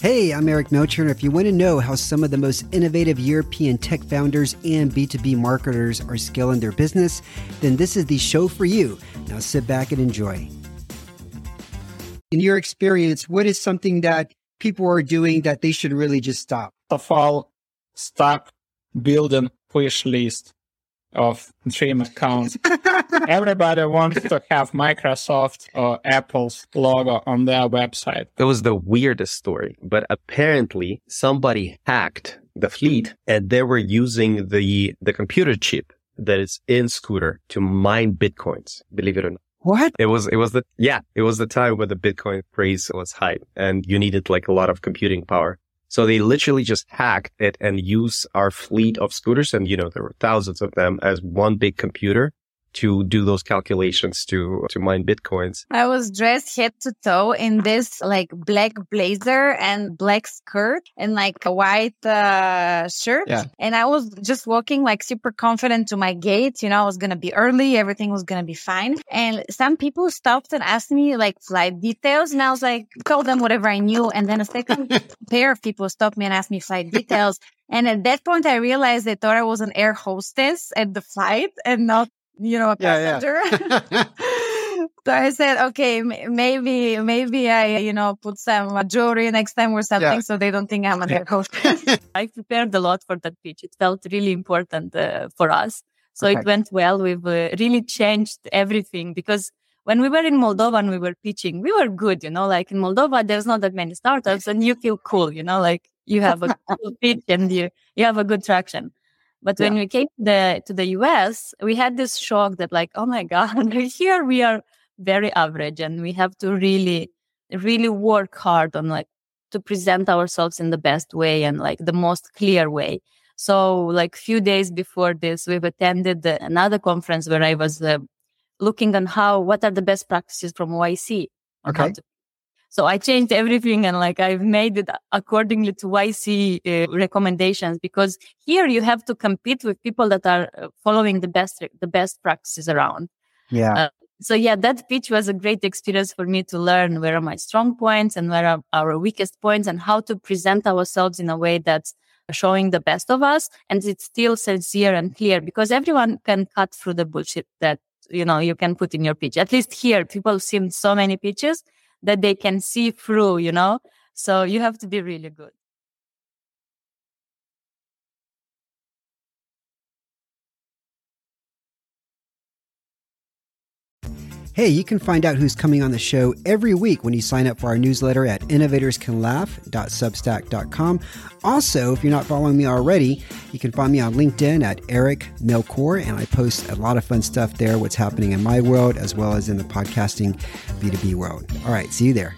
Hey, I'm Eric Melchor, and if you want to know how some of the most innovative European tech founders and B2B marketers are scaling their business, then this is the show for you. Now sit back and enjoy. In your experience, what is something that people are doing that they should really just stop? Of all, stop building push list of dream accounts. Everybody wants to have Microsoft or Apple's logo on their website. It was the weirdest story, but apparently somebody hacked the fleet and they were using the, the computer chip that is in Scooter to mine Bitcoins, believe it or not. What? It was, it was the, yeah, it was the time where the Bitcoin craze was high and you needed like a lot of computing power. So they literally just hacked it and use our fleet of scooters. And, you know, there were thousands of them as one big computer to do those calculations to to mine bitcoins. I was dressed head to toe in this like black blazer and black skirt and like a white uh, shirt. Yeah. And I was just walking like super confident to my gate. You know, I was gonna be early, everything was gonna be fine. And some people stopped and asked me like flight details, and I was like, told them whatever I knew. And then a second pair of people stopped me and asked me flight details. And at that point, I realized they thought I was an air hostess at the flight and not you know, a Yeah, passenger. so I said, okay, maybe, maybe I, you know, put some uh, jewelry next time or something Yeah. so they don't think I'm an air hostess. I prepared a lot for that pitch. It felt really important uh, for us. So Okay. it went well. We've uh, really changed everything because when we were in Moldova and we were pitching, we were good, you know, like in Moldova, there's not that many startups and you feel cool, you know, like you have a cool pitch and you, you have a good traction. But when we came to the, to the US, we had this shock that like, oh my God, here we are very average and we have to really, really work hard on like to present ourselves in the best way and like the most clear way. So like few days before this, we've attended the, another conference where I was uh, looking on how, what are the best practices from YC. on how Okay. So I changed everything and like I've made it accordingly to YC uh, recommendations because here you have to compete with people that are uh, following the best, the best practices around yeah. Uh, so yeah, that pitch was a great experience for me to learn where are my strong points and where are our weakest points and how to present ourselves in a way that's showing the best of us and it's still sincere and clear because everyone can cut through the bullshit that you know you can put in your pitch. At least here, people seen so many pitches that they can see through, you know. So you have to be really good. Hey, you can find out who's coming on the show every week when you sign up for our newsletter at innovatorscanlaugh.substack.com. Also, if you're not following me already, you can find me on LinkedIn at Eric Melchor, and I post a lot of fun stuff there, what's happening in my world as well as in the podcasting B2B world. All right, see you there.